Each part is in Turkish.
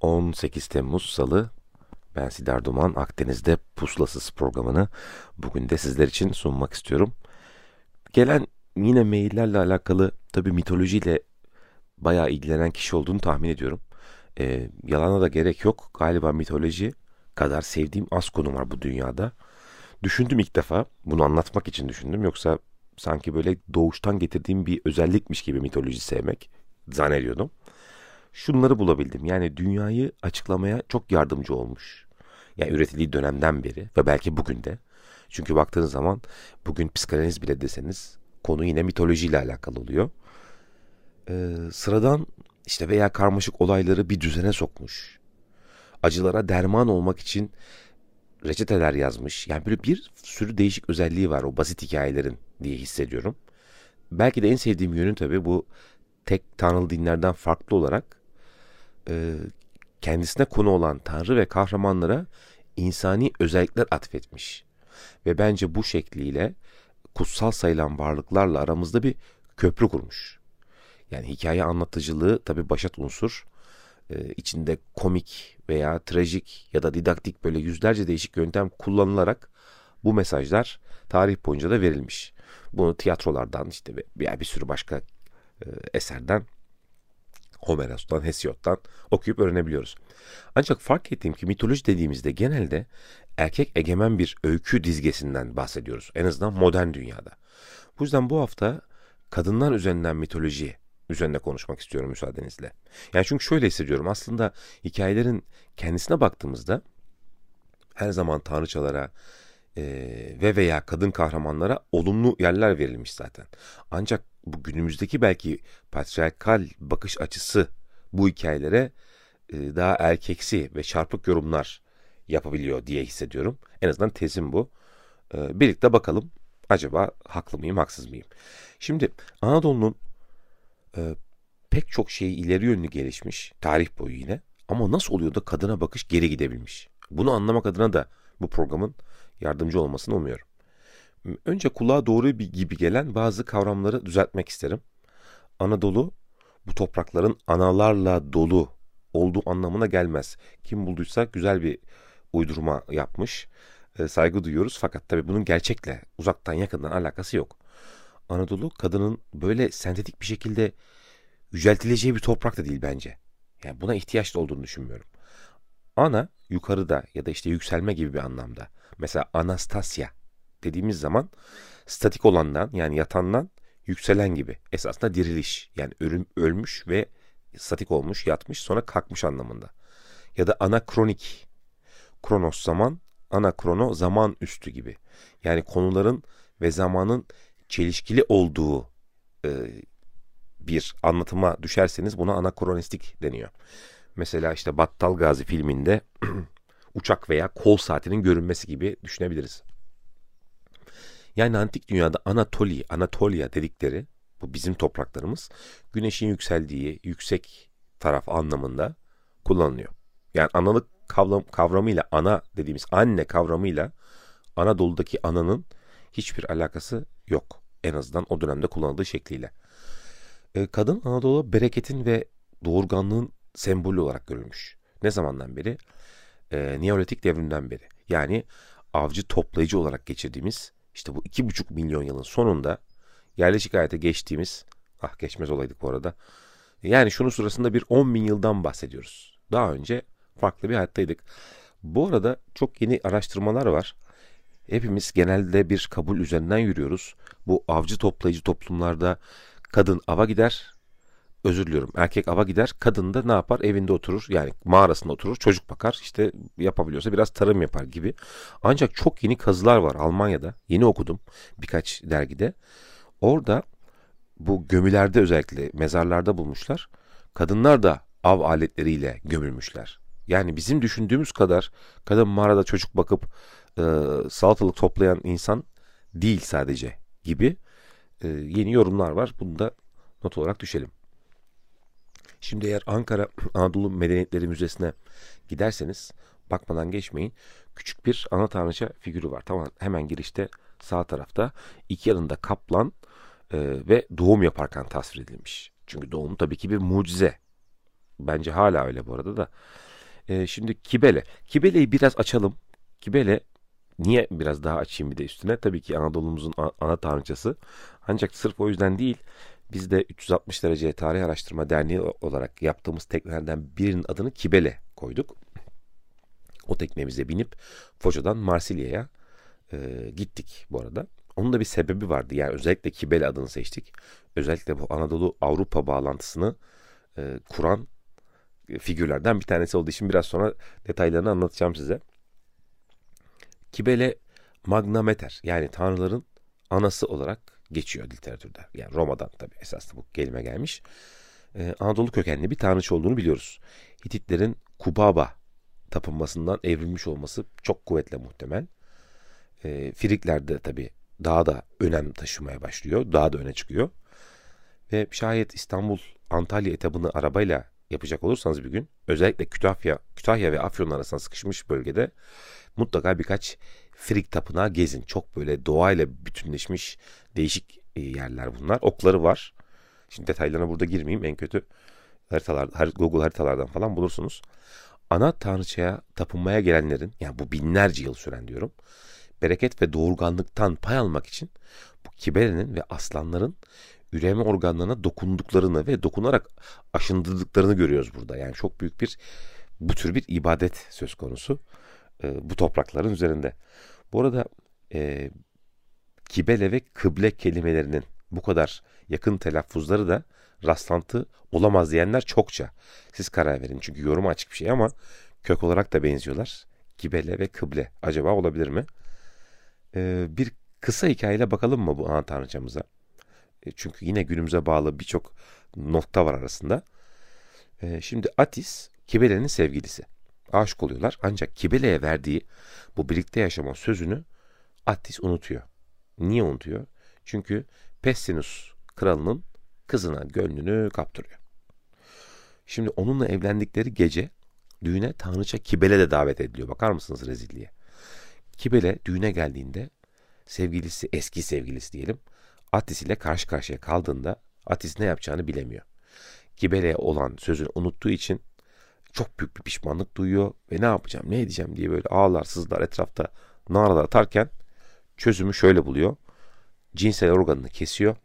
18 Temmuz Salı ben Sidar Duman Akdeniz'de Puslasız programını bugün de sizler için sunmak istiyorum. Gelen yine maillerle alakalı tabi mitolojiyle bayağı ilgilenen kişi olduğunu tahmin ediyorum. Ee, yalana da gerek yok. Galiba mitoloji kadar sevdiğim az konu var bu dünyada. Düşündüm ilk defa. Bunu anlatmak için düşündüm. Yoksa sanki böyle doğuştan getirdiğim bir özellikmiş gibi mitoloji sevmek zannediyordum. Şunları bulabildim. Yani dünyayı açıklamaya çok yardımcı olmuş. Yani üretildiği dönemden beri ve belki bugün de. Çünkü baktığınız zaman bugün psikanaliz bile deseniz konu yine mitolojiyle alakalı oluyor. Ee, sıradan işte veya karmaşık olayları bir düzene sokmuş. Acılara derman olmak için reçeteler yazmış. Yani böyle bir sürü değişik özelliği var o basit hikayelerin diye hissediyorum. Belki de en sevdiğim yönü tabii bu tek tanrılı dinlerden farklı olarak e, kendisine konu olan tanrı ve kahramanlara insani özellikler atfetmiş. Ve bence bu şekliyle kutsal sayılan varlıklarla aramızda bir köprü kurmuş. Yani hikaye anlatıcılığı tabi başat unsur. Ee, içinde komik veya trajik ya da didaktik böyle yüzlerce değişik yöntem kullanılarak bu mesajlar tarih boyunca da verilmiş. Bunu tiyatrolardan işte bir, bir sürü başka e, eserden Homeros'tan, Hesiod'dan okuyup öğrenebiliyoruz. Ancak fark ettiğim ki mitoloji dediğimizde genelde erkek egemen bir öykü dizgesinden bahsediyoruz. En azından modern dünyada. Bu yüzden bu hafta kadınlar üzerinden mitoloji üzerinde konuşmak istiyorum müsaadenizle. Yani çünkü şöyle hissediyorum aslında hikayelerin kendisine baktığımızda her zaman tanrıçalara e, ve veya kadın kahramanlara olumlu yerler verilmiş zaten. Ancak bu günümüzdeki belki patriarkal bakış açısı bu hikayelere e, daha erkeksi ve çarpık yorumlar yapabiliyor diye hissediyorum. En azından tezim bu. E, birlikte bakalım acaba haklı mıyım haksız mıyım? Şimdi Anadolu'nun e, pek çok şeyi ileri yönlü gelişmiş tarih boyu yine ama nasıl oluyor da kadına bakış geri gidebilmiş? Bunu anlamak adına da bu programın yardımcı olmasını umuyorum. Önce kulağa doğru bir gibi gelen bazı kavramları düzeltmek isterim. Anadolu bu toprakların analarla dolu olduğu anlamına gelmez. Kim bulduysa güzel bir uydurma yapmış. E, saygı duyuyoruz fakat tabii bunun gerçekle uzaktan yakından alakası yok. Anadolu kadının böyle sentetik bir şekilde yüceltileceği bir toprak da değil bence. Yani buna ihtiyaç da olduğunu düşünmüyorum. Ana yukarıda ya da işte yükselme gibi bir anlamda. Mesela Anastasia dediğimiz zaman statik olandan yani yatandan yükselen gibi. Esasında diriliş yani ölüm, ölmüş ve statik olmuş yatmış sonra kalkmış anlamında. Ya da anakronik. Kronos zaman, anakrono zaman üstü gibi. Yani konuların ve zamanın çelişkili olduğu e, bir anlatıma düşerseniz buna anakronistik deniyor. Mesela işte Battal Gazi filminde uçak veya kol saatinin görünmesi gibi düşünebiliriz. Yani antik dünyada Anatoli, Anatolia dedikleri bu bizim topraklarımız güneşin yükseldiği yüksek taraf anlamında kullanılıyor. Yani analık kavram, kavramıyla ana dediğimiz anne kavramıyla Anadolu'daki ananın hiçbir alakası yok. En azından o dönemde kullanıldığı şekliyle. E, kadın Anadolu bereketin ve doğurganlığın sembolü olarak görülmüş. Ne zamandan beri? E, Neolitik devrimden beri. Yani avcı toplayıcı olarak geçirdiğimiz işte bu iki buçuk milyon yılın sonunda yerleşik hayata geçtiğimiz, ah geçmez olaydık bu arada. Yani şunun sırasında bir 10 bin yıldan bahsediyoruz. Daha önce farklı bir hayattaydık. Bu arada çok yeni araştırmalar var. Hepimiz genelde bir kabul üzerinden yürüyoruz. Bu avcı toplayıcı toplumlarda kadın ava gider, özür diliyorum erkek ava gider, kadın da ne yapar? Evinde oturur yani mağarasında oturur, çocuk bakar, işte yapabiliyorsa biraz tarım yapar gibi. Ancak çok yeni kazılar var Almanya'da. Yeni okudum birkaç dergide. Orada bu gömülerde özellikle mezarlarda bulmuşlar. Kadınlar da av aletleriyle gömülmüşler. Yani bizim düşündüğümüz kadar kadın mağarada çocuk bakıp e, salatalık toplayan insan değil sadece gibi e, yeni yorumlar var. Bunu da not olarak düşelim. Şimdi eğer Ankara Anadolu Medeniyetleri Müzesi'ne giderseniz bakmadan geçmeyin. Küçük bir ana tanrıça figürü var. Tamam hemen girişte sağ tarafta iki yanında kaplan e, ve doğum yaparken tasvir edilmiş. Çünkü doğum tabii ki bir mucize. Bence hala öyle bu arada da. E, şimdi Kibele. Kibele'yi biraz açalım. Kibele niye biraz daha açayım bir de üstüne? Tabii ki Anadolu'muzun ana tanrıçası. Ancak sırf o yüzden değil. Biz de 360 derece tarih araştırma derneği olarak yaptığımız teknelerden birinin adını Kibele koyduk. O teknemize binip Foça'dan Marsilya'ya e, gittik bu arada. Onun da bir sebebi vardı. Yani özellikle Kibele adını seçtik. Özellikle bu Anadolu Avrupa bağlantısını e, kuran figürlerden bir tanesi olduğu için biraz sonra detaylarını anlatacağım size. Kibele Magna Mater yani tanrıların anası olarak geçiyor literatürde. Yani Roma'dan tabi esasında bu kelime gelmiş. Ee, Anadolu kökenli bir tanrıç olduğunu biliyoruz. Hititlerin Kubaba tapınmasından evrilmiş olması çok kuvvetle muhtemel. Ee, Frikler de tabi daha da önem taşımaya başlıyor. Daha da öne çıkıyor. Ve şayet İstanbul Antalya etabını arabayla yapacak olursanız bir gün özellikle Kütahya, Kütahya ve Afyon arasında sıkışmış bölgede mutlaka birkaç Frig tapınağı gezin. Çok böyle doğayla bütünleşmiş değişik e, yerler bunlar. Okları var. Şimdi detaylarına burada girmeyeyim. En kötü haritalar, Google haritalardan falan bulursunuz. Ana tanrıçaya tapınmaya gelenlerin yani bu binlerce yıl süren diyorum bereket ve doğurganlıktan pay almak için bu kibelenin ve aslanların üreme organlarına dokunduklarını ve dokunarak aşındırdıklarını görüyoruz burada. Yani çok büyük bir bu tür bir ibadet söz konusu e, bu toprakların üzerinde. Bu arada e, kibele ve kıble kelimelerinin bu kadar yakın telaffuzları da rastlantı olamaz diyenler çokça. Siz karar verin çünkü yoruma açık bir şey ama kök olarak da benziyorlar. Kibele ve kıble acaba olabilir mi? Ee, bir kısa hikayeyle bakalım mı bu ana tanrıçamıza? E, çünkü yine günümüze bağlı birçok nokta var arasında. E, şimdi Atis Kibele'nin sevgilisi. Aşık oluyorlar ancak Kibele'ye verdiği bu birlikte yaşama sözünü Atis unutuyor. Niye unutuyor? Çünkü Pessinus kralının kızına gönlünü kaptırıyor. Şimdi onunla evlendikleri gece düğüne tanrıça Kibele de davet ediliyor. Bakar mısınız rezilliğe? Kibele düğüne geldiğinde sevgilisi, eski sevgilisi diyelim, Atis ile karşı karşıya kaldığında Atis ne yapacağını bilemiyor. Kibele'ye olan sözünü unuttuğu için çok büyük bir pişmanlık duyuyor ve ne yapacağım, ne edeceğim diye böyle ağlar, sızlar etrafta naralar atarken çözümü şöyle buluyor. Cinsel organını kesiyor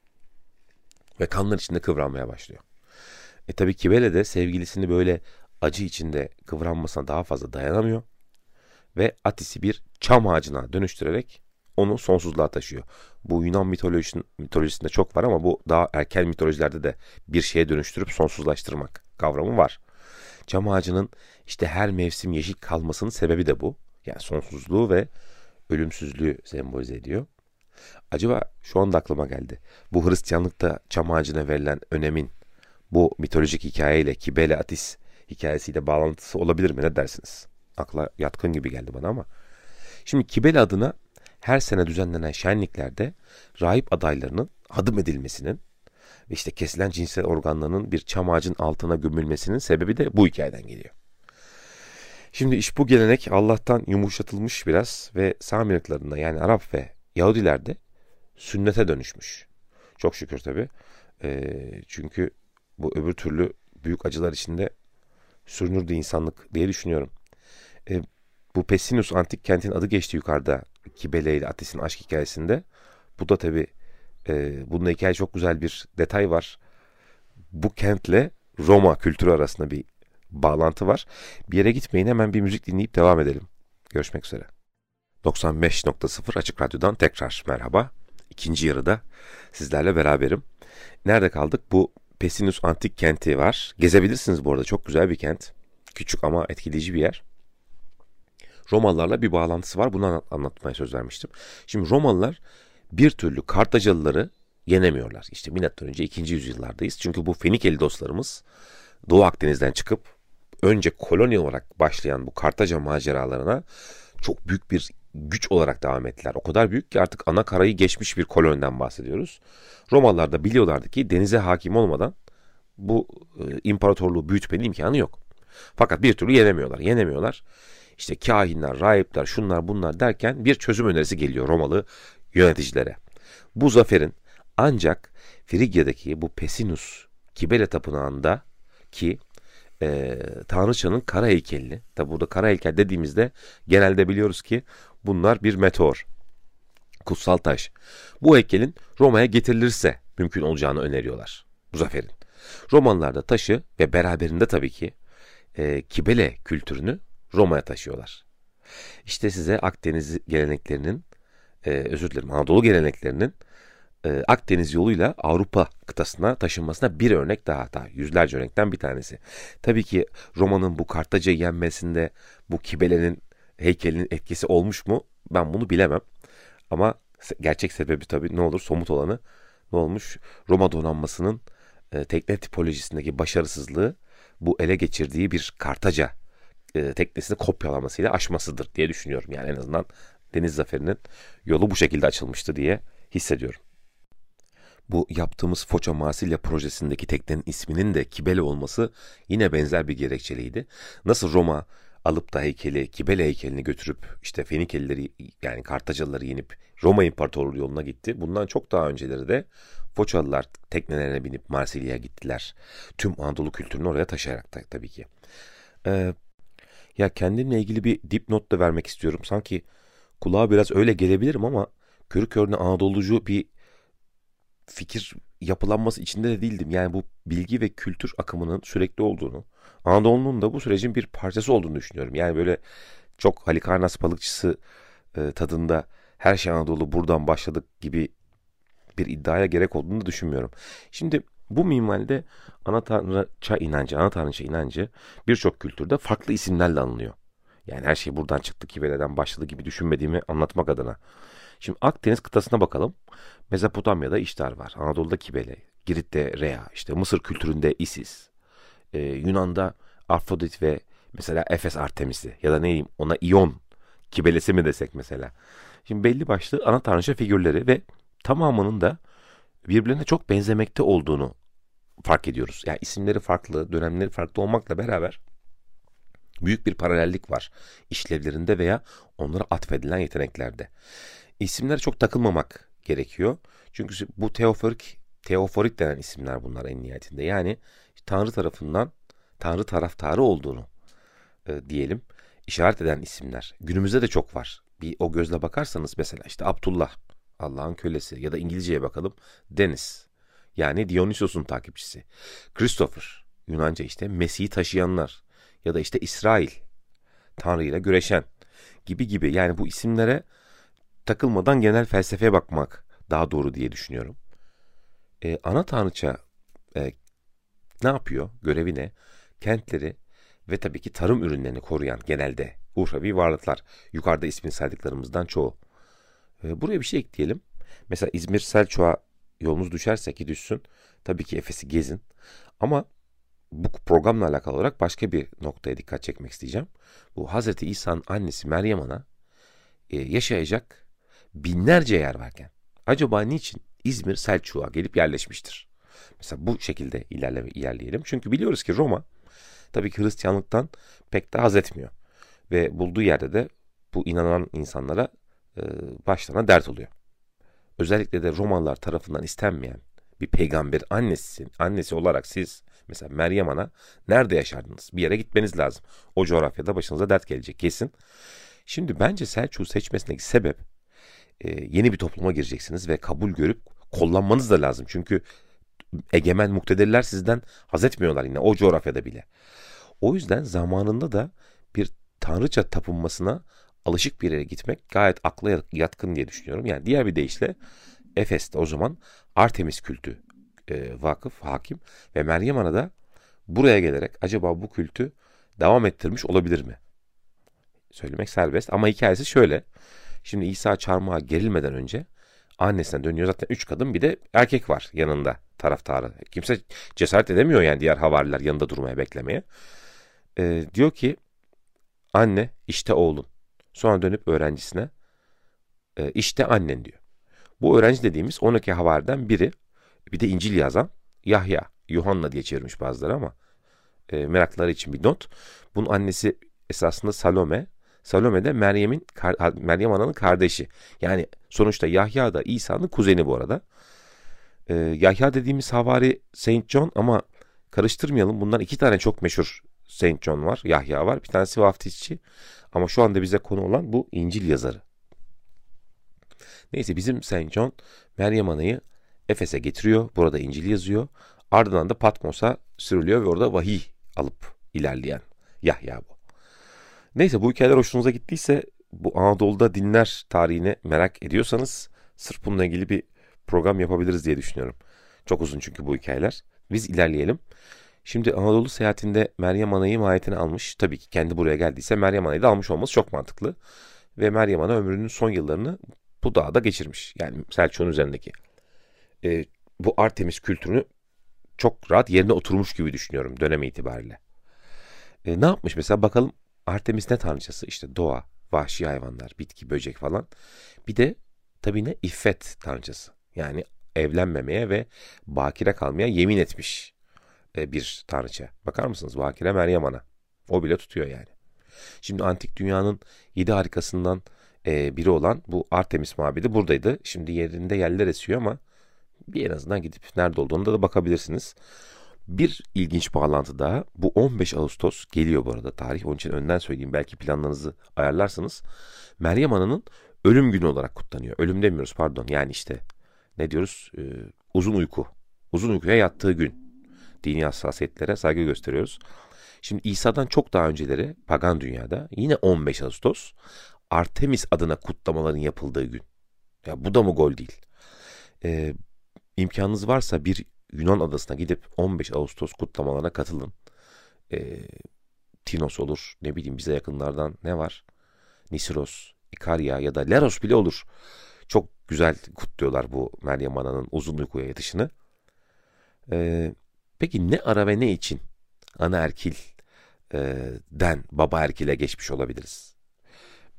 ve kanlar içinde kıvranmaya başlıyor. E tabi Kibele de sevgilisini böyle acı içinde kıvranmasına daha fazla dayanamıyor ve Atis'i bir çam ağacına dönüştürerek onu sonsuzluğa taşıyor. Bu Yunan mitolojisinde, çok var ama bu daha erken mitolojilerde de bir şeye dönüştürüp sonsuzlaştırmak kavramı var. Çam ağacının işte her mevsim yeşil kalmasının sebebi de bu. Yani sonsuzluğu ve ölümsüzlüğü sembolize ediyor. Acaba şu anda aklıma geldi. Bu Hristiyanlıkta çam ağacına verilen önemin bu mitolojik hikayeyle Kibele Atis hikayesiyle bağlantısı olabilir mi? Ne dersiniz? Akla yatkın gibi geldi bana ama. Şimdi Kibele adına her sene düzenlenen şenliklerde rahip adaylarının adım edilmesinin ve işte kesilen cinsel organlarının bir çam ağacın altına gömülmesinin sebebi de bu hikayeden geliyor. Şimdi iş bu gelenek Allah'tan yumuşatılmış biraz ve Sami yani Arap ve Yahudilerde sünnete dönüşmüş. Çok şükür tabi. E, çünkü bu öbür türlü büyük acılar içinde sürünürdü insanlık diye düşünüyorum. E, bu Pessinus antik kentin adı geçti yukarıda Kibele ile Atis'in aşk hikayesinde. Bu da tabi e, bununla hikaye çok güzel bir detay var. Bu kentle Roma kültürü arasında bir bağlantı var. Bir yere gitmeyin hemen bir müzik dinleyip devam edelim. Görüşmek üzere. 95.0 Açık Radyo'dan tekrar merhaba. İkinci yarıda sizlerle beraberim. Nerede kaldık? Bu Pessinus Antik Kenti var. Gezebilirsiniz bu arada. Çok güzel bir kent. Küçük ama etkileyici bir yer. Romalılarla bir bağlantısı var. Bunu anlatmaya söz vermiştim. Şimdi Romalılar bir türlü Kartacalıları yenemiyorlar. İşte önce 2. yüzyıllardayız. Çünkü bu Fenikeli dostlarımız Doğu Akdeniz'den çıkıp önce koloni olarak başlayan bu Kartaca maceralarına çok büyük bir güç olarak devam ettiler. O kadar büyük ki artık ana karayı geçmiş bir koloniden bahsediyoruz. Romalılar da biliyorlardı ki denize hakim olmadan bu e, imparatorluğu büyütmenin imkanı yok. Fakat bir türlü yenemiyorlar. Yenemiyorlar. İşte kahinler, rahipler, şunlar bunlar derken bir çözüm önerisi geliyor Romalı yöneticilere. Bu zaferin ancak Frigya'daki bu Pesinus Kibele Tapınağı'nda ki e, Tanrıçanın kara heykelini, tabi burada kara heykel dediğimizde genelde biliyoruz ki bunlar bir meteor, kutsal taş. Bu heykelin Roma'ya getirilirse mümkün olacağını öneriyorlar bu zaferin. Romanlar da taşı ve beraberinde tabii ki e, Kibele kültürünü Roma'ya taşıyorlar. İşte size Akdeniz geleneklerinin, e, özür dilerim Anadolu geleneklerinin e, Akdeniz yoluyla Avrupa kıtasına taşınmasına bir örnek daha daha yüzlerce örnekten bir tanesi. Tabii ki Roma'nın bu Kartaca'yı yenmesinde bu Kibele'nin heykelinin etkisi olmuş mu ben bunu bilemem. Ama gerçek sebebi tabii ne olur somut olanı ne olmuş? Roma donanmasının e, tekne tipolojisindeki başarısızlığı bu ele geçirdiği bir Kartaca e, teknesini kopyalamasıyla aşmasıdır diye düşünüyorum. Yani en azından deniz zaferinin yolu bu şekilde açılmıştı diye hissediyorum. Bu yaptığımız Foça Marsilya projesindeki teknenin isminin de Kibele olması yine benzer bir gerekçeliydi. Nasıl Roma alıp da heykeli, Kibele heykelini götürüp işte Fenikelileri yani Kartacalıları yenip Roma İmparatorluğu yoluna gitti. Bundan çok daha önceleri de Foçalılar teknelerine binip Marsilya'ya gittiler. Tüm Anadolu kültürünü oraya taşıyarak da tabii ki. Ee, ya kendimle ilgili bir dipnot da vermek istiyorum. Sanki kulağa biraz öyle gelebilirim ama körü körüne Anadolucu bir fikir yapılanması içinde de değildim. Yani bu bilgi ve kültür akımının sürekli olduğunu, Anadolu'nun da bu sürecin bir parçası olduğunu düşünüyorum. Yani böyle çok Halikarnas balıkçısı e, tadında her şey Anadolu buradan başladık gibi bir iddiaya gerek olduğunu da düşünmüyorum. Şimdi bu minvalde ana tanrıça inancı, ana tanrıça inancı birçok kültürde farklı isimlerle anılıyor. Yani her şey buradan çıktı, Kibele'den başladı gibi düşünmediğimi anlatmak adına. Şimdi Akdeniz kıtasına bakalım. Mezopotamya'da İştar var. Anadolu'da Kibele, Girit'te Rea, işte Mısır kültüründe Isis, ee, Yunan'da Afrodit ve mesela Efes Artemis'i ya da neyim ona İyon Kibelesi mi desek mesela. Şimdi belli başlı ana tanrıça figürleri ve tamamının da birbirine çok benzemekte olduğunu fark ediyoruz. Yani isimleri farklı, dönemleri farklı olmakla beraber büyük bir paralellik var işlevlerinde veya onlara atfedilen yeteneklerde. İsimlere çok takılmamak gerekiyor. Çünkü bu teoforik, teoforik denen isimler bunlar en nihayetinde. Yani Tanrı tarafından Tanrı taraftarı olduğunu e, diyelim işaret eden isimler. Günümüzde de çok var. Bir o gözle bakarsanız mesela işte Abdullah Allah'ın kölesi ya da İngilizceye bakalım Deniz yani Dionysos'un takipçisi. Christopher Yunanca işte Mesih'i taşıyanlar ya da işte İsrail Tanrı ile güreşen gibi gibi yani bu isimlere takılmadan genel felsefeye bakmak daha doğru diye düşünüyorum. Ee, ana tanrıça e, ne yapıyor? Görevi ne? Kentleri ve tabii ki tarım ürünlerini koruyan genelde uhrevi varlıklar. Yukarıda ismini saydıklarımızdan çoğu. Ee, buraya bir şey ekleyelim. Mesela İzmir Selçuk'a yolunuz düşerse ki düşsün. Tabii ki Efes'i gezin. Ama bu programla alakalı olarak başka bir noktaya dikkat çekmek isteyeceğim. Bu Hazreti İsa'nın annesi Meryem Ana e, yaşayacak binlerce yer varken acaba niçin İzmir Selçuk'a gelip yerleşmiştir? Mesela bu şekilde ilerleme, ilerleyelim. Çünkü biliyoruz ki Roma tabii ki Hristiyanlıktan pek de haz etmiyor. Ve bulduğu yerde de bu inanan insanlara e, başlarına dert oluyor. Özellikle de Romalılar tarafından istenmeyen bir peygamber annesi, annesi olarak siz mesela Meryem Ana nerede yaşardınız? Bir yere gitmeniz lazım. O coğrafyada başınıza dert gelecek kesin. Şimdi bence Selçuk'u seçmesindeki sebep e, yeni bir topluma gireceksiniz ve kabul görüp kollanmanız da lazım. Çünkü egemen muktedirler sizden haz etmiyorlar yine o coğrafyada bile. O yüzden zamanında da bir tanrıça tapınmasına alışık bir yere gitmek gayet akla yatkın diye düşünüyorum. Yani diğer bir deyişle Efes'te o zaman Artemis kültü e, vakıf, hakim ve Meryem Ana da buraya gelerek acaba bu kültü devam ettirmiş olabilir mi? Söylemek serbest ama hikayesi şöyle. Şimdi İsa çarmıha gerilmeden önce annesinden dönüyor. Zaten üç kadın bir de erkek var yanında taraftarı. Kimse cesaret edemiyor yani diğer havariler yanında durmaya beklemeye. E, diyor ki anne işte oğlun. Sonra dönüp öğrencisine e, işte annen diyor. Bu öğrenci dediğimiz 12 havariden biri bir de İncil yazan Yahya, Yuhanna diye çevirmiş bazıları ama e, meraklıları için bir not. Bunun annesi esasında Salome. Salome de Meryem'in Meryem Ana'nın kardeşi. Yani sonuçta Yahya da İsa'nın kuzeni bu arada. E, Yahya dediğimiz havari Saint John ama karıştırmayalım. Bundan iki tane çok meşhur Saint John var, Yahya var. Bir tanesi vaftizçi. Ama şu anda bize konu olan bu İncil yazarı. Neyse bizim Saint John Meryem Ana'yı Efes'e getiriyor. Burada İncil yazıyor. Ardından da Patmos'a sürülüyor ve orada vahiy alıp ilerleyen Yahya bu. Neyse bu hikayeler hoşunuza gittiyse bu Anadolu'da dinler tarihini merak ediyorsanız sırf bununla ilgili bir program yapabiliriz diye düşünüyorum. Çok uzun çünkü bu hikayeler. Biz ilerleyelim. Şimdi Anadolu seyahatinde Meryem Ana'yı mahiyetine almış. Tabii ki kendi buraya geldiyse Meryem Ana'yı da almış olması çok mantıklı. Ve Meryem Ana ömrünün son yıllarını bu dağda geçirmiş. Yani Selçuk'un üzerindeki. E, bu Artemis kültürünü çok rahat yerine oturmuş gibi düşünüyorum dönem itibariyle. E, ne yapmış mesela bakalım Artemis ne tanrıçası? İşte doğa, vahşi hayvanlar, bitki, böcek falan. Bir de tabii ne? İffet tanrıçası. Yani evlenmemeye ve bakire kalmaya yemin etmiş e, bir tanrıça. Bakar mısınız? Bakire Meryem Ana. O bile tutuyor yani. Şimdi antik dünyanın yedi harikasından e, biri olan bu Artemis mabedi buradaydı. Şimdi yerinde yerler esiyor ama bir en azından gidip nerede olduğunu da bakabilirsiniz. Bir ilginç bağlantı daha. Bu 15 Ağustos geliyor bu arada tarih. Onun için önden söyleyeyim. Belki planlarınızı ayarlarsınız. Meryem Ana'nın ölüm günü olarak kutlanıyor. Ölüm demiyoruz pardon. Yani işte ne diyoruz? Ee, uzun uyku. Uzun uykuya yattığı gün. Dini hassasiyetlere saygı gösteriyoruz. Şimdi İsa'dan çok daha önceleri pagan dünyada yine 15 Ağustos Artemis adına kutlamaların yapıldığı gün. Ya bu da mı gol değil? Ee, imkanınız varsa bir Yunan adasına gidip 15 Ağustos kutlamalarına katılın. Ee, Tinos olur, ne bileyim bize yakınlardan ne var? Nisiros, Ikaria ya da Leros bile olur. Çok güzel kutluyorlar bu Meryem Ana'nın uzun uykuya yatışını. Ee, peki ne ara ve ne için ana erkil e, den baba erkile geçmiş olabiliriz?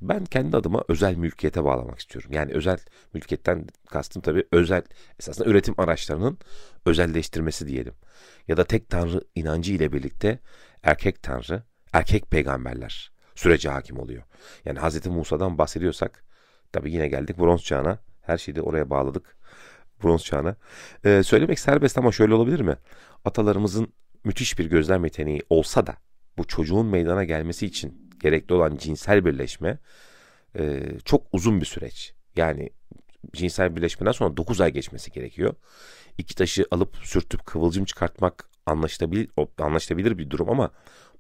Ben kendi adıma özel mülkiyete bağlamak istiyorum. Yani özel mülkiyetten kastım tabii özel esasında üretim araçlarının özelleştirmesi diyelim. Ya da tek tanrı inancı ile birlikte erkek tanrı, erkek peygamberler sürece hakim oluyor. Yani Hz. Musa'dan bahsediyorsak tabii yine geldik bronz çağına. Her şeyi de oraya bağladık. Bronz çağına. Ee, söylemek serbest ama şöyle olabilir mi? Atalarımızın müthiş bir gözlem yeteneği olsa da bu çocuğun meydana gelmesi için gerekli olan cinsel birleşme e, çok uzun bir süreç. Yani cinsel birleşmeden sonra 9 ay geçmesi gerekiyor. İki taşı alıp sürtüp kıvılcım çıkartmak anlaşılabilir, anlaşılabilir bir durum ama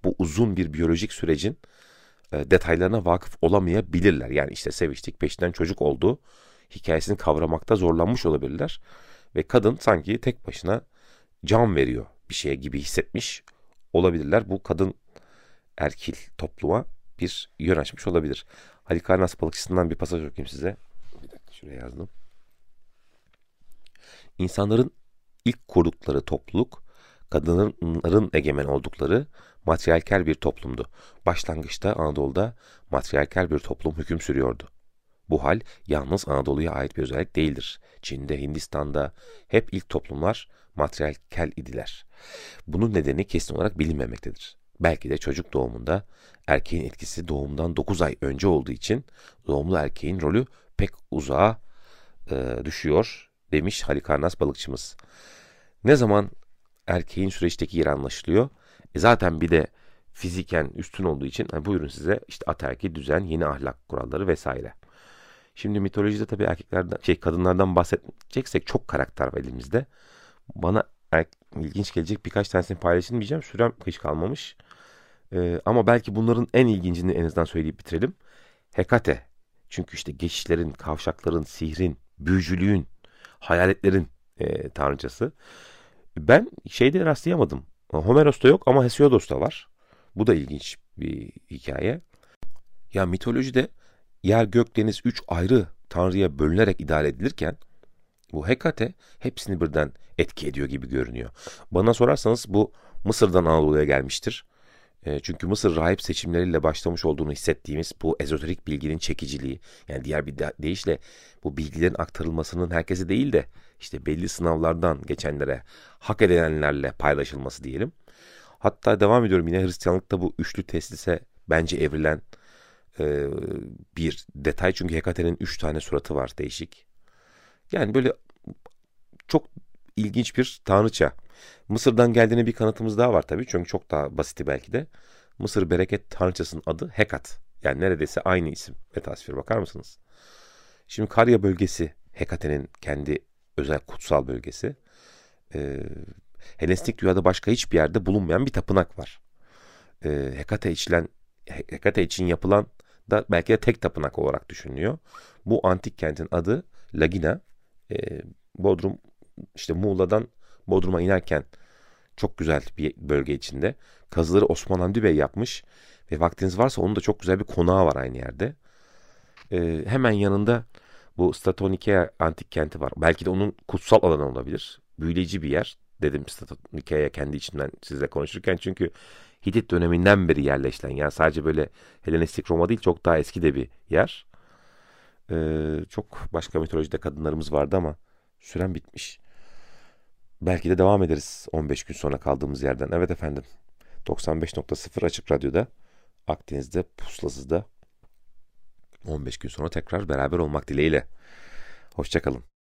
bu uzun bir biyolojik sürecin e, detaylarına vakıf olamayabilirler. Yani işte seviştik peşinden çocuk oldu hikayesini kavramakta zorlanmış olabilirler. Ve kadın sanki tek başına can veriyor bir şeye gibi hissetmiş olabilirler. Bu kadın erkil topluma bir yön açmış olabilir. Halikarnas balıkçısından bir pasaj okuyayım size. Bir dakika şuraya yazdım. İnsanların ilk kurdukları topluluk, kadınların egemen oldukları materyalkel bir toplumdu. Başlangıçta Anadolu'da materyalkel bir toplum hüküm sürüyordu. Bu hal yalnız Anadolu'ya ait bir özellik değildir. Çin'de, Hindistan'da hep ilk toplumlar materyalkel idiler. Bunun nedeni kesin olarak bilinmemektedir. Belki de çocuk doğumunda erkeğin etkisi doğumdan 9 ay önce olduğu için doğumlu erkeğin rolü pek uzağa e, düşüyor demiş Halikarnas balıkçımız. Ne zaman erkeğin süreçteki yeri anlaşılıyor? E zaten bir de fiziken üstün olduğu için hani buyurun size işte ataerkil düzen, yeni ahlak kuralları vesaire. Şimdi mitolojide tabii erkeklerden, şey kadınlardan bahsedeceksek çok karakter var elimizde. Bana er, ilginç gelecek birkaç tanesini paylaşayım diyeceğim. Sürem hiç kalmamış. Ee, ama belki bunların en ilgincini en azından söyleyip bitirelim. Hekate. Çünkü işte geçişlerin, kavşakların, sihrin, büyücülüğün, hayaletlerin e, tanrıcası. Ben şeyde rastlayamadım. Homeros'ta yok ama Hesiodos'ta var. Bu da ilginç bir hikaye. Ya mitolojide yer gök deniz üç ayrı tanrıya bölünerek idare edilirken bu Hekate hepsini birden etki ediyor gibi görünüyor. Bana sorarsanız bu Mısır'dan Anadolu'ya gelmiştir E, çünkü Mısır rahip seçimleriyle başlamış olduğunu hissettiğimiz bu ezoterik bilginin çekiciliği, yani diğer bir deyişle bu bilgilerin aktarılmasının herkese değil de işte belli sınavlardan geçenlere, hak edenlerle paylaşılması diyelim. Hatta devam ediyorum yine Hristiyanlıkta bu üçlü teslise bence evrilen e, bir detay. Çünkü Hekate'nin üç tane suratı var değişik. Yani böyle çok ilginç bir tanrıça. Mısır'dan geldiğine bir kanıtımız daha var tabii. Çünkü çok daha basiti belki de. Mısır bereket tanrıçasının adı Hekat. Yani neredeyse aynı isim ve tasvir bakar mısınız? Şimdi Karya bölgesi Hekate'nin kendi özel kutsal bölgesi. Ee, Helenistik dünyada başka hiçbir yerde bulunmayan bir tapınak var. Ee, Hekate içilen Hekate için yapılan da belki de tek tapınak olarak düşünülüyor. Bu antik kentin adı Lagina. Ee, Bodrum işte Muğla'dan Bodrum'a inerken çok güzel bir bölge içinde. Kazıları Osman Hamdi Bey yapmış ve vaktiniz varsa onun da çok güzel bir konağı var aynı yerde. Ee, hemen yanında bu Statonikea antik kenti var. Belki de onun kutsal alanı olabilir. Büyüleyici bir yer dedim Statonikea kendi içimden sizle konuşurken çünkü Hitit döneminden beri yerleşilen yani sadece böyle Helenistik Roma değil çok daha eski de bir yer. Ee, çok başka mitolojide kadınlarımız vardı ama süren bitmiş. Belki de devam ederiz 15 gün sonra kaldığımız yerden. Evet efendim 95.0 Açık Radyo'da Akdeniz'de Puslasız'da 15 gün sonra tekrar beraber olmak dileğiyle. Hoşçakalın.